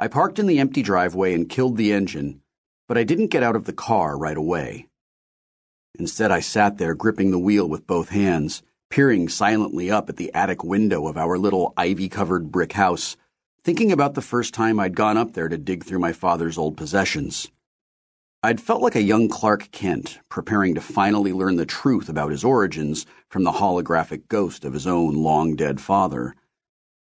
I parked in the empty driveway and killed the engine, but I didn't get out of the car right away. Instead, I sat there gripping the wheel with both hands, peering silently up at the attic window of our little ivy covered brick house, thinking about the first time I'd gone up there to dig through my father's old possessions. I'd felt like a young Clark Kent, preparing to finally learn the truth about his origins from the holographic ghost of his own long dead father.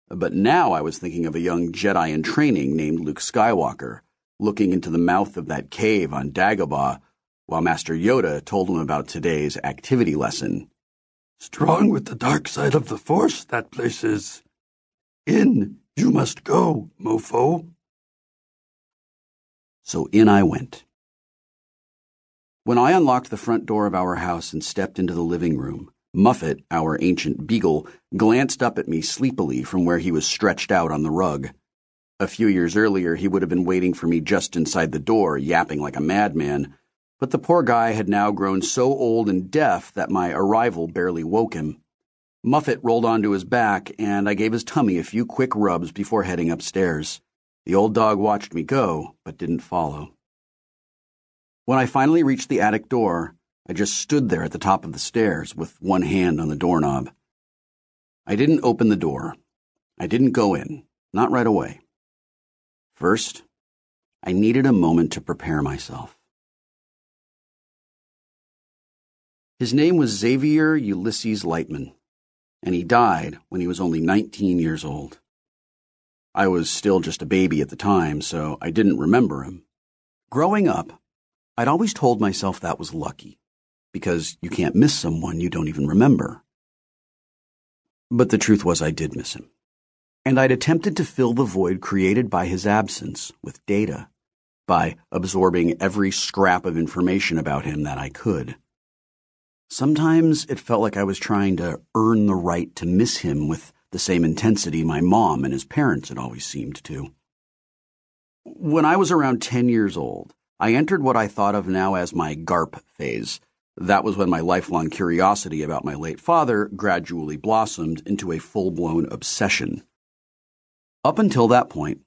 But now I was thinking of a young Jedi in training named Luke Skywalker, looking into the mouth of that cave on Dagobah while Master Yoda told him about today's activity lesson. Strong with the dark side of the Force, that place is. In you must go, mofo. So in I went. When I unlocked the front door of our house and stepped into the living room, Muffit, our ancient beagle, glanced up at me sleepily from where he was stretched out on the rug. A few years earlier, he would have been waiting for me just inside the door, yapping like a madman but the poor guy had now grown so old and deaf that my arrival barely woke him. Muffit rolled onto his back, and I gave his tummy a few quick rubs before heading upstairs. The old dog watched me go, but didn't follow. When I finally reached the attic door, I just stood there at the top of the stairs with one hand on the doorknob. I didn't open the door. I didn't go in, not right away. First, I needed a moment to prepare myself. His name was Xavier Ulysses Lightman, and he died when he was only 19 years old. I was still just a baby at the time, so I didn't remember him. Growing up, I'd always told myself that was lucky, because you can't miss someone you don't even remember. But the truth was, I did miss him. And I'd attempted to fill the void created by his absence with data, by absorbing every scrap of information about him that I could. Sometimes it felt like I was trying to earn the right to miss him with the same intensity my mom and his parents had always seemed to. When I was around 10 years old, I entered what I thought of now as my GARP phase. That was when my lifelong curiosity about my late father gradually blossomed into a full blown obsession. Up until that point,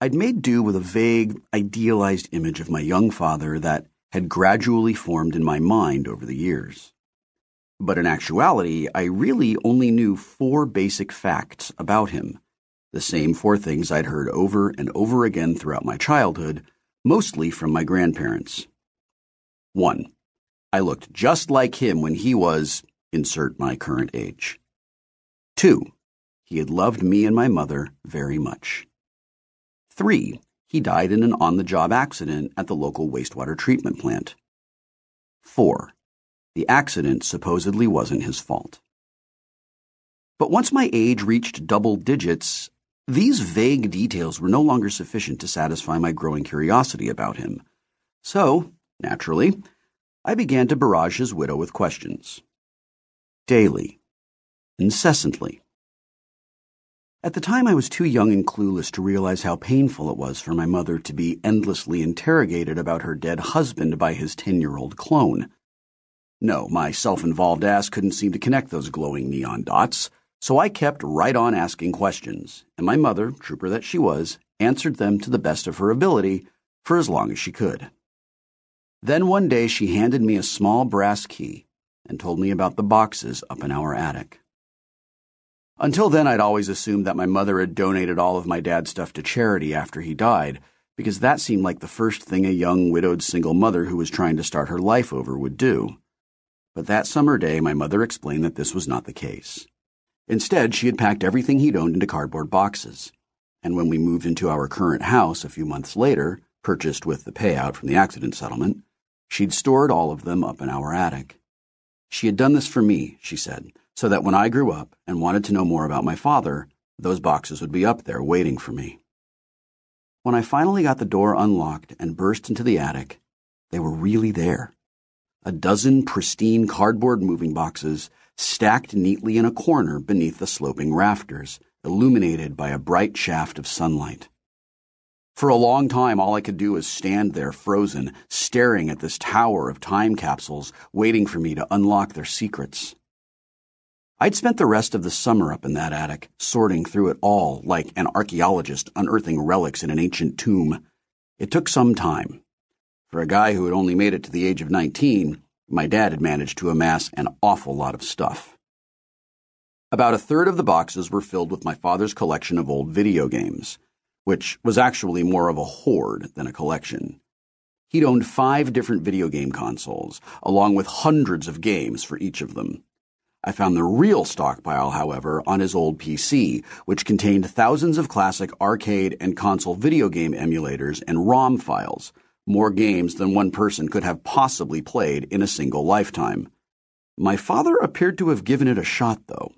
I'd made do with a vague, idealized image of my young father that had gradually formed in my mind over the years. But in actuality, I really only knew four basic facts about him, the same four things I'd heard over and over again throughout my childhood, mostly from my grandparents. 1. I looked just like him when he was, insert my current age. 2. He had loved me and my mother very much. 3 he died in an on the job accident at the local wastewater treatment plant. 4. The accident supposedly wasn't his fault. But once my age reached double digits, these vague details were no longer sufficient to satisfy my growing curiosity about him. So, naturally, I began to barrage his widow with questions. Daily. Incessantly. At the time, I was too young and clueless to realize how painful it was for my mother to be endlessly interrogated about her dead husband by his 10 year old clone. No, my self involved ass couldn't seem to connect those glowing neon dots, so I kept right on asking questions, and my mother, trooper that she was, answered them to the best of her ability for as long as she could. Then one day she handed me a small brass key and told me about the boxes up in our attic. Until then, I'd always assumed that my mother had donated all of my dad's stuff to charity after he died, because that seemed like the first thing a young widowed single mother who was trying to start her life over would do. But that summer day, my mother explained that this was not the case. Instead, she had packed everything he'd owned into cardboard boxes. And when we moved into our current house a few months later, purchased with the payout from the accident settlement, she'd stored all of them up in our attic. She had done this for me, she said, so that when I grew up and wanted to know more about my father, those boxes would be up there waiting for me. When I finally got the door unlocked and burst into the attic, they were really there. A dozen pristine cardboard moving boxes stacked neatly in a corner beneath the sloping rafters, illuminated by a bright shaft of sunlight. For a long time, all I could do was stand there frozen, staring at this tower of time capsules, waiting for me to unlock their secrets. I'd spent the rest of the summer up in that attic, sorting through it all like an archaeologist unearthing relics in an ancient tomb. It took some time. For a guy who had only made it to the age of 19, my dad had managed to amass an awful lot of stuff. About a third of the boxes were filled with my father's collection of old video games, which was actually more of a hoard than a collection. He'd owned five different video game consoles, along with hundreds of games for each of them. I found the real stockpile, however, on his old PC, which contained thousands of classic arcade and console video game emulators and ROM files, more games than one person could have possibly played in a single lifetime. My father appeared to have given it a shot, though.